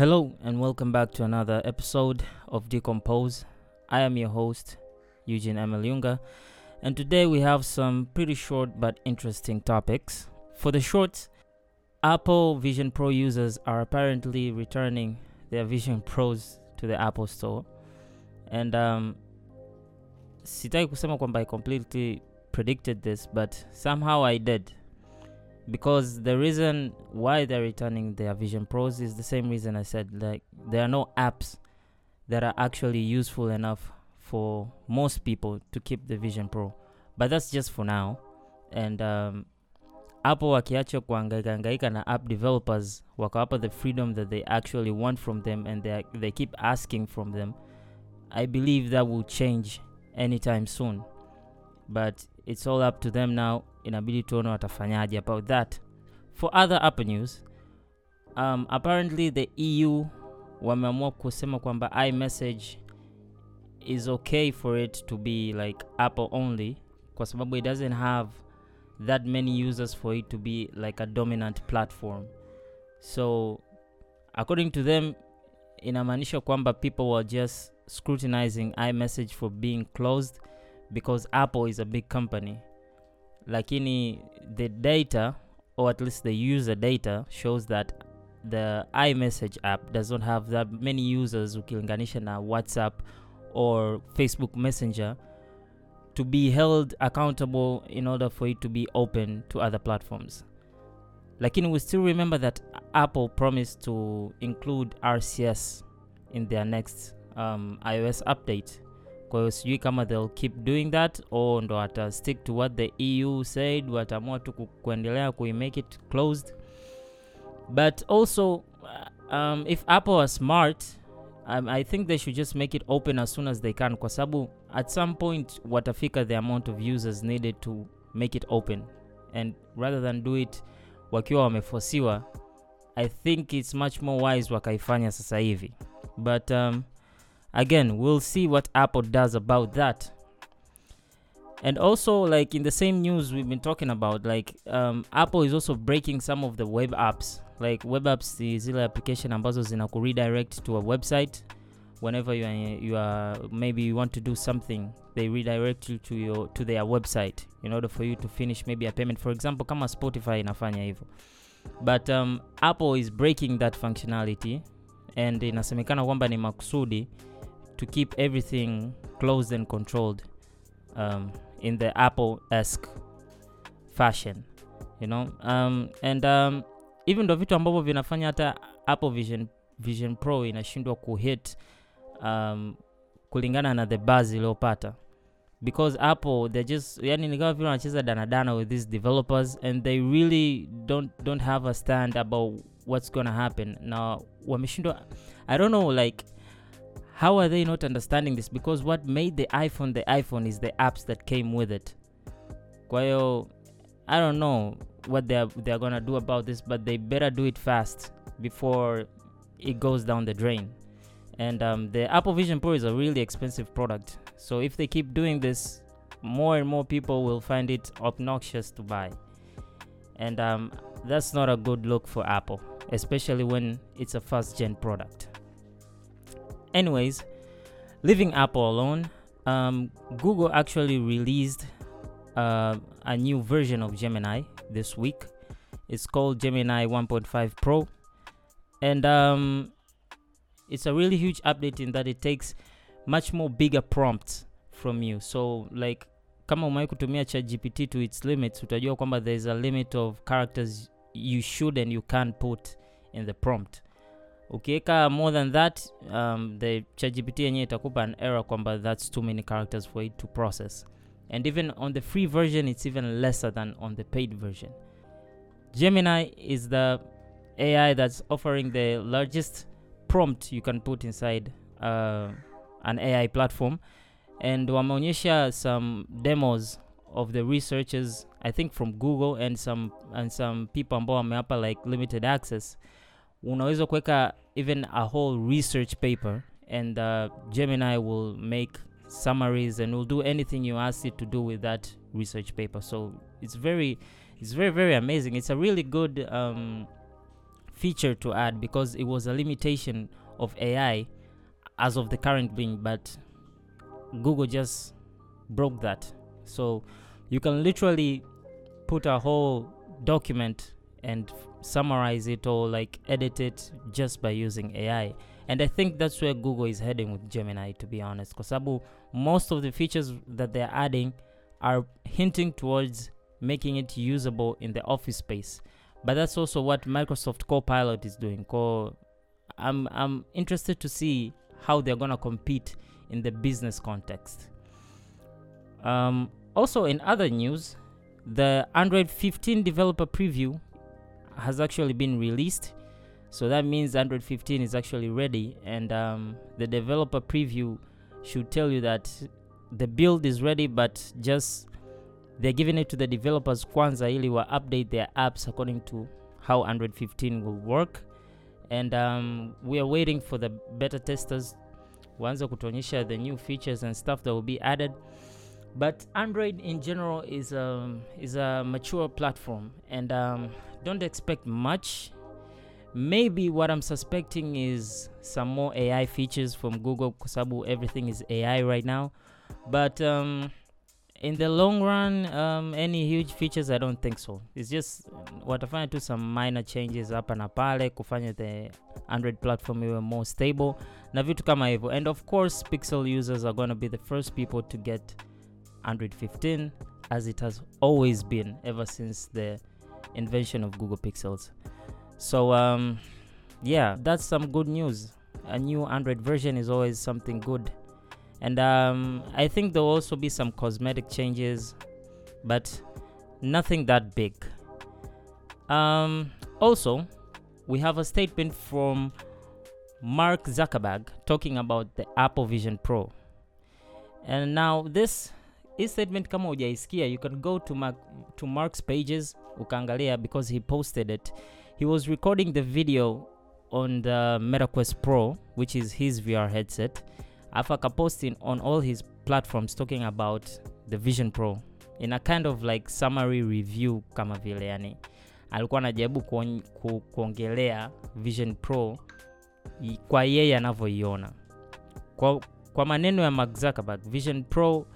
Hello and welcome back to another episode of Decompose. I am your host, Eugene Emelyunga, and today we have some pretty short but interesting topics. For the shorts, Apple Vision Pro users are apparently returning their Vision Pros to the Apple Store. And um, sitaki kusema kwamba I completely predicted this, but somehow I did. Because the reason why they're returning their Vision Pros is the same reason I said. Like, there are no apps that are actually useful enough for most people to keep the Vision Pro. But that's just for now. And um, Apple wakiacha kuhangaika hangaika na app developers wakawapa the freedom that they actually want from them and they, they keep asking from them, I believe that will change anytime soon. But it's all up to them now. Inabidi tuone watafanyaje about that. For other Apple news, um, apparently the EU wameamua kusema kwamba iMessage is okay for it to be like Apple only kwa sababu it doesn't have that many users for it to be like a dominant platform. So according to them inamaanisha kwamba people were just scrutinizing iMessage for being closed because Apple is a big company. Lakini the data or at least the user data shows that the iMessage app does not have that many users ukilinganisha na WhatsApp or Facebook Messenger to be held accountable in order for it to be open to other platforms. Lakini we still remember that Apple promised to include RCS in their next um, iOS update. Kwa hiyo sijui kama they'll keep doing that or ndo wata stick to what the EU said, wataamua tu ku- kuendelea kuimake it closed. But also, uh, um, if Apple are smart, um, I think they should just make it open as soon as they can kwa sababu at some point watafika the amount of users needed to make it open and rather than do it wakiwa wamefosiwa i think it's much more wise wakaifanya sasa hivi but um, again we'll see what apple does about that. And also like in the same news we've been talking about like um, apple is also breaking some of the web apps. Like web apps ni zile application and ambazo zina redirect to a website whenever you are, you are maybe you want to do something they redirect you to your to their website in order for you to finish maybe a payment. For example come kama spotify inafanya hivyo. But um, apple is breaking that functionality and inasemekana kwamba ni makusudi to keep everything closed and controlled um, in the apple-esque fashion you know? Um, and um, even ndo vitu ambavyo vinafanya hata apple vision, vision pro inashindwa kuhit um, kulingana na the buzz iliyopata because apple they just yani ni kama vile wanacheza danadana with these developers and they really don't, don't have a stand about what's gonna happen. Na wameshindwa i don't know like how are they not understanding this? Because what made the iphone the iphone is the apps that came with it. Kwa i don't know what they're, they're gonna do about this but they better do it fast before it goes down the drain. And um, the apple vision pro is a really expensive product. So if they keep doing this more and more people will find it obnoxious to buy. And um, that's not a good look for apple especially when it's a first gen product anyways leaving apple alone um, google actually released uh, a new version of gemini this week. It's called gemini 1.5 pro. And um, it's a really huge update in that it takes much more bigger prompts from you. So like kama umewai kutumia ChatGPT to its limits utajua kwamba there's a limit of characters you should and you can put in the prompt ukiweka more than that um, the ChatGPT yenyewe itakupa an error kwamba that's too many characters for it to process. And even on the free version it's even lesser than on the paid version. Gemini is the ai that's offering the largest prompt you can put inside uh, an ai platform. And wameonyesha some demos of the researchers i think from google and some and some people ambao wameapa like limited access unaweza kuweka even a whole research paper and uh, gemini will make summaries and will do anything you ask it to do with that research paper so it's very it's very very amazing it's a really good um, feature to add because it was a limitation of AI as of the current being, but Google just broke that. So you can literally put a whole document and summarize it or like edit it just by using AI. And I think that's where Google is heading with Gemini, to be honest. Because most of the features that they're adding are hinting towards making it usable in the office space. But that's also what Microsoft Copilot is doing. Co- I'm, I'm interested to see how they're going to compete in the business context. Um, also, in other news, the Android 15 developer preview has actually been released. So that means Android 15 is actually ready, and um, the developer preview should tell you that the build is ready, but just they're giving it to the developers kwanza ili wa update their apps according to how Android 15 will work. And um, we are waiting for the beta testers waanze kutuonyesha the new features and stuff that will be added but android in general is a, um, is a mature platform and um, don't expect much. Maybe what i'm suspecting is some more ai features from google kwa everything is ai right now. But um, in the long run um, any huge features i don't think so. It's just watafanya tu some minor changes hapa na pale kufanya the android platform iwe more stable na vitu kama hivyo. And of course pixel users are to be the first people to get android 15 as it has always been ever since the invention of google pixels so um, yeah that's some good news a new android version is always something good and um, I think there will also be some cosmetic changes, but nothing that big. Um, also, we have a statement from Mark Zuckerberg talking about the Apple Vision Pro. And now this his statement kama hujaisikia you can go to Mark, to Mark's pages ukaangalia because he posted it. He was recording the video on the MetaQuest Pro, which is his VR headset afu akaposting on all his platforms talking about the vision pro in a kind of like summary review kama vile yani alikuwa anajaribu kuongelea vision pro kwa yeye anavyoiona kwa, kwa maneno ya Mark Zuckerberg vision pro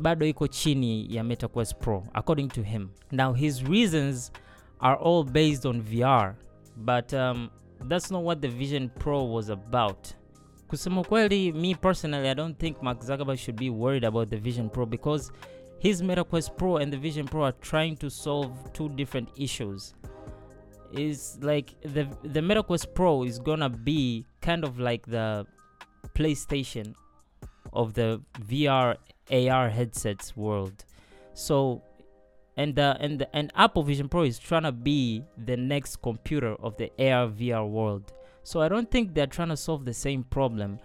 bado iko chini ya MetaQuest Pro according to him. Now his reasons are all based on VR, but um, that's not what the Vision Pro was about. kusema kweli me personally i don't think mark zuckerberg should be worried about the vision pro because his metaquest pro and the vision pro are trying to solve two different issues is like the the metaquest pro is gonna be kind of like the playstation of the vr ar headsets world so and the and the, and apple vision pro is trying to be the next computer of the ar vr world so I don't think they're trying to solve the same problem.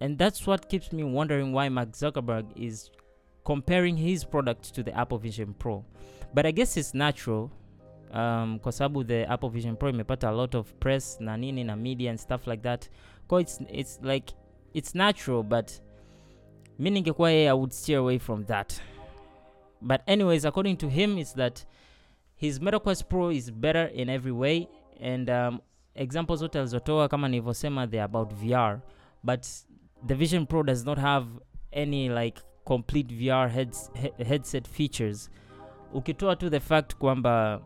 And that's what keeps me wondering why Mark Zuckerberg is comparing his product to the Apple Vision Pro. But I guess it's natural um, kwa sababu the Apple Vision Pro imepata a lot of press na nini na media and stuff like that. Kwa it's, it's like it's natural but mi ningekuwa yeye I would steer away from that. But anyways, according to him, is that his MetaQuest Pro is better in every way. And um, examples zote alizotoa kama nilivyosema they about vr but the vision pro does not have any like complete vr heads, he, headset features. Ukitoa tu the fact kwamba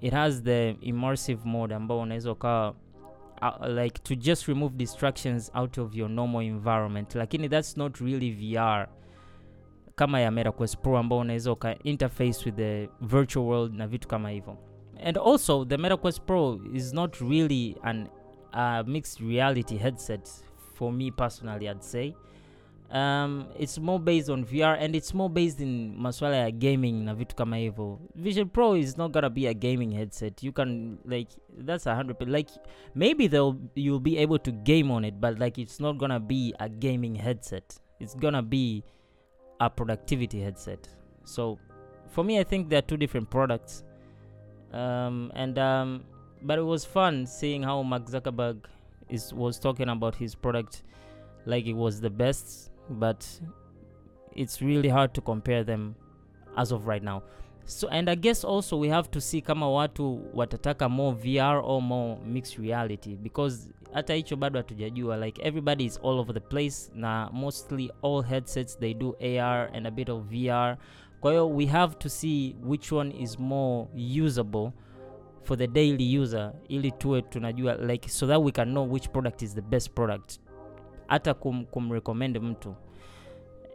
it has the immersive mode ambao unaweza ukawa uh, like to just remove distractions out of your normal environment. Lakini that's not really vr kama ya metaquest pro ambao unaweza uka interface with the virtual world na vitu kama hivyo. And also the MetaQuest Pro is not really an uh, mixed reality headset for me personally I'd say um, it's more based on VR and it's more based in maswala ya gaming na vitu kama hivyo. Vision Pro is not gonna be a gaming headset. You can like that's a hundred like maybe they'll you'll be able to game on it, but like it's not gonna be a gaming headset. It's gonna be a productivity headset. So for me, I think they're two different products um, and um, but it was fun seeing how Mark Zuckerberg is was talking about his product like it was the best, but it's really hard to compare them as of right now. so and i guess also we have to see kama watu watataka more vr or more mixed reality because hata hicho bado hatujajua like everybody is all over the place na mostly all headsets they do ar and a bit of vr kwa hiyo we have to see which one is more usable for the daily user ili tuwe tunajua like so that we can know which product is the best product hata kum, kumrecommend mtu.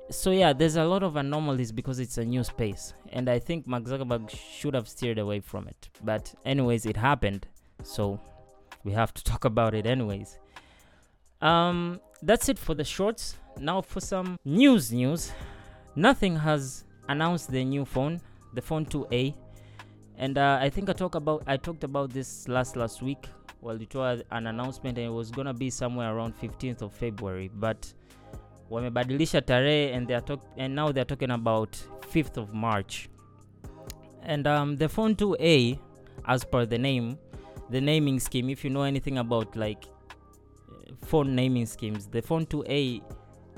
So yeah there's a lot of anomalies because it's a new space. And i think mark zuckerberg should have steered away from it. But anyways it happened. So we have to talk about it anyways. Um that's it for the shorts. Now for some news news. Nothing has announced the new phone the phone 2a and uh, i think i talked about i talked about this last last week well it was an announcement and it was gonna be somewhere around 15th of february but wamebadilisha tarehe and, and now they're talking about 5th of march. And um, the phone 2a as per the name the naming scheme if you know anything about like phone naming schemes the phone 2a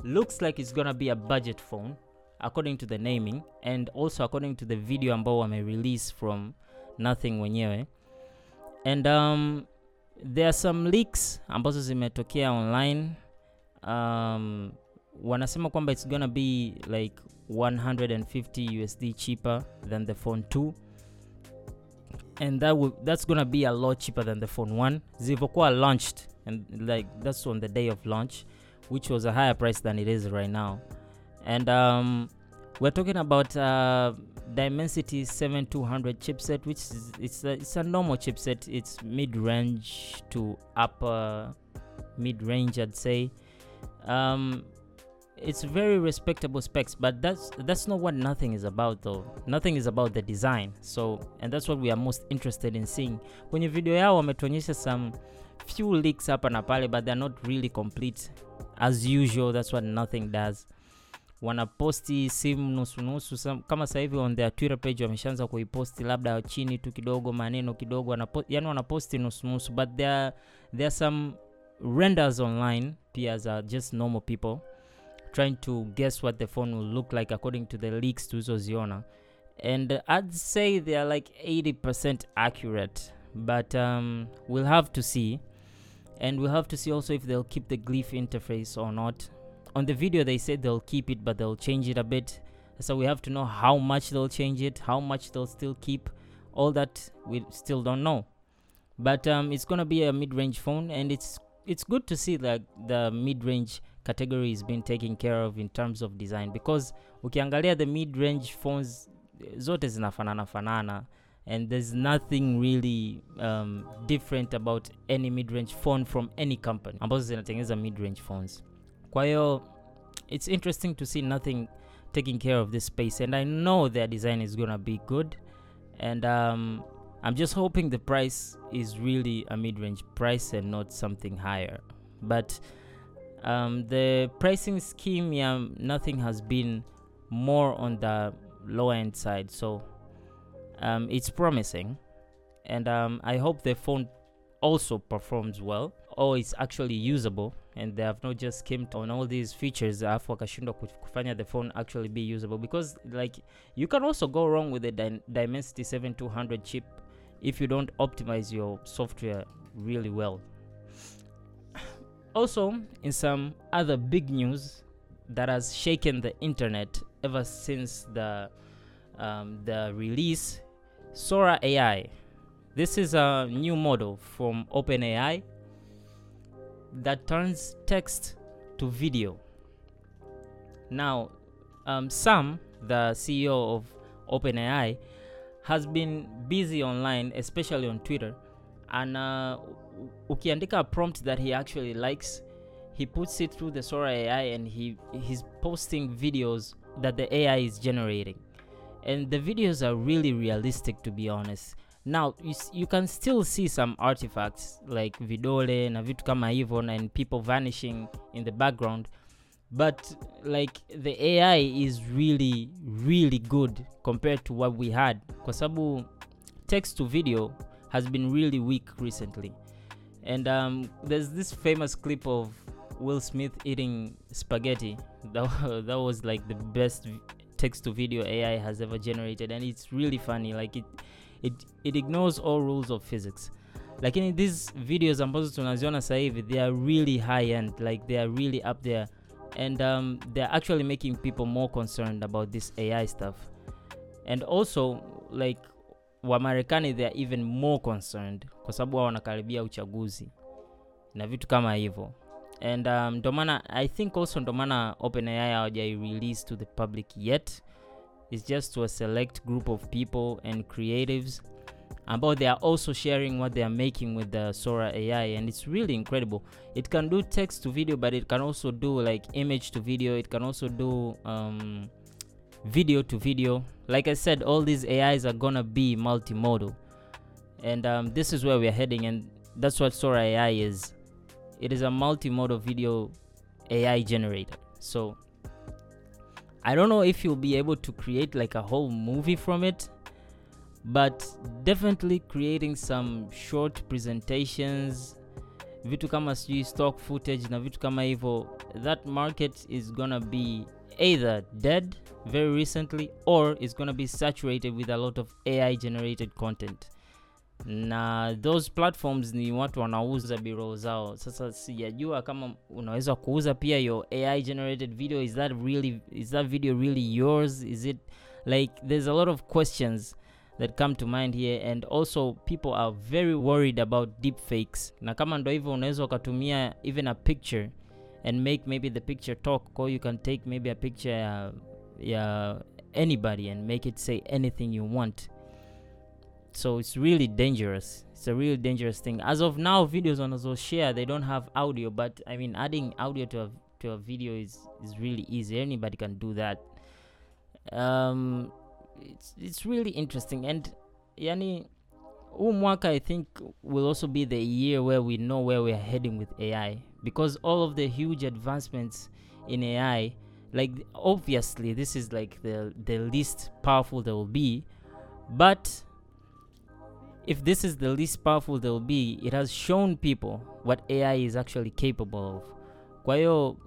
looks like it's gonna be a budget phone according to the naming and also according to the video ambao wame release from nothing wenyewe. And um, there are some leaks ambazo zimetokea online. Um, wanasema kwamba it's gonna be like 150 usd cheaper than the phone 2 and that will, that's gonna be a lot cheaper than the phone 1 zilivyokuwa launched and like that's on the day of launch which was a higher price than it is right now. And um, we're talking about uh, Dimensity 7200 chipset, which is it's a, it's a normal chipset. It's mid-range to upper mid-range, I'd say. Um, it's very respectable specs, but that's that's not what nothing is about though. Nothing is about the design. So, and that's what we are most interested in seeing. When Kwenye video yao wametuonyesha some few leaks hapa na pale, but they're not really complete. As usual, that's what nothing does wanaposti simu nusunusu kama sasa hivi on their twitter page wameshaanza kuiposti labda chini tu kidogo maneno kidogo wanapo, yani wanaposti nusunusu but there, there are some renders online pia za just normal people trying to guess what the phone will look like according to the leaks tulizoziona. And i'd say they are like 80% accurate but um, we'll have to see. And we'll have to see also if they'll keep the glyph interface or not on the video they said they'll keep it but they'll change it a bit. So we have to know how much they'll change it how much they'll still keep. All that we still don't know. But um, it's gonna be a mid-range phone and it's it's good to see that the mid-range category is being taken care of in terms of design. Because ukiangalia the mid-range phones zote zinafanana fanana and there's nothing really um, different about any mid-range phone from any company. Ambazo zinatengeneza mid-range phones kwa hiyo it's interesting to see nothing taking care of this space and i know their design is gonna be good. And um, i'm just hoping the price is really a mid-range price and not something higher. But um, the pricing scheme yeah nothing has been more on the low end side. So um, it's promising. And um, i hope the phone also performs well or it's actually usable and they have not just skimped on all these features alafu wakashindwa kuf- kufanya the phone actually be usable because like you can also go wrong with the dimensity 7200 chip if you don't optimize your software really well. Also in some other big news that has shaken the internet ever since the um, the release sora ai this is a new model from openai that turns text to video. Now, um, Sam, the CEO of OpenAI, has been busy online, especially on Twitter, and uh, ukiandika a prompt that he actually likes, he puts it through the Sora AI and he he's posting videos that the AI is generating, and the videos are really realistic, to be honest now you, you can still see some artifacts like vidole na vitu kama hivyo and people vanishing in the background. But like the ai is really really good compared to what we had. Kwa sababu text to video has been really weak recently. And um, there's this famous clip of will smith eating spaghetti. That, that was like the best text to video ai has ever generated. And it's really funny like it it, it ignores all rules of physics. Lakini these videos ambazo tunaziona sasa hivi they are really high end like they are really up there. And um, they're actually making people more concerned about this ai stuff. And also like wamarekani they are even more concerned kwa sababu wao wanakaribia uchaguzi na vitu kama hivyo. And um, ndomaana i think also ndomaana openai hawajai release to the public yet it's just to a select group of people and creatives but they are also sharing what they are making with the sora ai and it's really incredible. It can do text to video but it can also do like image to video. It can also do um, video to video. Like i said all these ais are gonna be multimodal. And um, this is where we're heading and that's what sora ai is. It is a multimodal video ai generator. So i don't know if you'll be able to create like a whole movie from it but definitely creating some short presentations vitu kama stock footage na vitu kama hivyo that market is gonna be either dead very recently or it's gonna be saturated with a lot of ai generated content na those platforms ni watu wanauza biro zao. Sasa sijajua kama unaweza kuuza pia your ai generated video. Is that really is that video really yours? Is it like there's a lot of questions that come to mind here. And also people are very worried about deep fakes na kama ndo hivyo unaweza ukatumia even a picture and make maybe the picture talk. Or you can take maybe a picture ya, ya anybody and make it say anything you want so it's really dangerous. It's a really dangerous thing. As of now videos on share they don't have audio but i mean adding audio to a, to a video is, is really easy. Anybody can do that. Um, it's, it's really interesting. And yani huu mwaka i think will also be the year where we know where we're heading with ai because all of the huge advancements in ai like obviously this is like the the least powerful there will be. But if this is the least powerful there will be it has shown people what ai is actually capable of. Kwa hiyo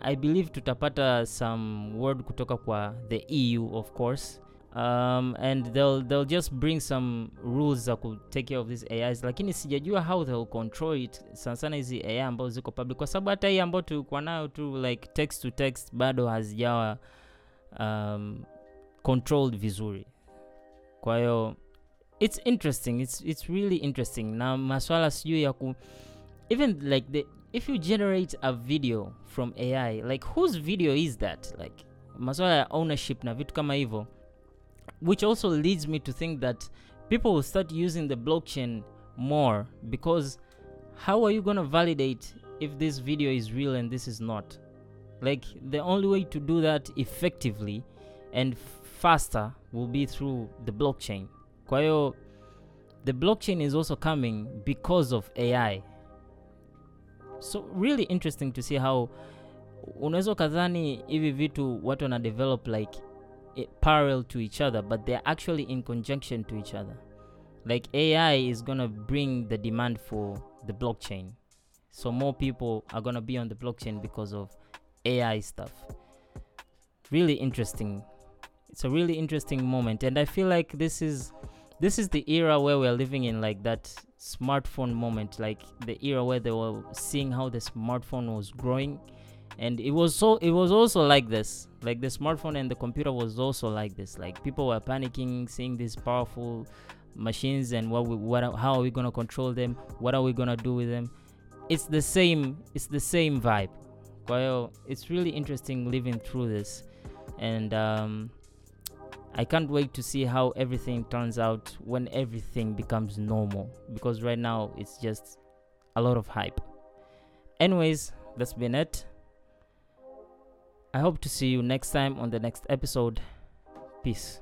i believe tutapata some word kutoka kwa the eu of course. Um, and they'll, they'll just bring some rules za ku take care of these ais lakini sijajua how they'll control it sana sana hizi ai ambazo ziko public. Kwa sababu hata hii ambayo tulikuwa nayo tu like text to text bado hazijawa um, controlled vizuri. Kwa hiyo it's interesting. It's, it's really interesting. Na maswala sijui ya ku even like the if you generate a video from ai like whose video is that? Like maswala ya ownership na vitu kama hivyo. Which also leads me to think that people will start using the blockchain more because how are you going to validate if this video is real and this is not? Like the only way to do that effectively and faster will be through the blockchain kwa hiyo the blockchain is also coming because of ai so really interesting to see how unaweza ukadhani hivi vitu watu wana develop like eh, parallel to each other but they're actually in conjunction to each other. Like ai is to bring the demand for the blockchain. So more people are to be on the blockchain because of ai stuff. Really interesting. It's a really interesting moment and i feel like this is this is the era where we're living in like that smartphone moment like the era where they were seeing how the smartphone was growing. And it was so it was also like this. Like the smartphone and the computer was also like this. Like people were panicking seeing these powerful machines and what we what how are we going to control them? What are we going to do with them? It's the same it's the same vibe. Hiyo it's really interesting living through this. And um, i can't wait to see how everything turns out when everything becomes normal because right now it's just a lot of hype anyways that's been it I hope to see you next time on the next episode. Peace.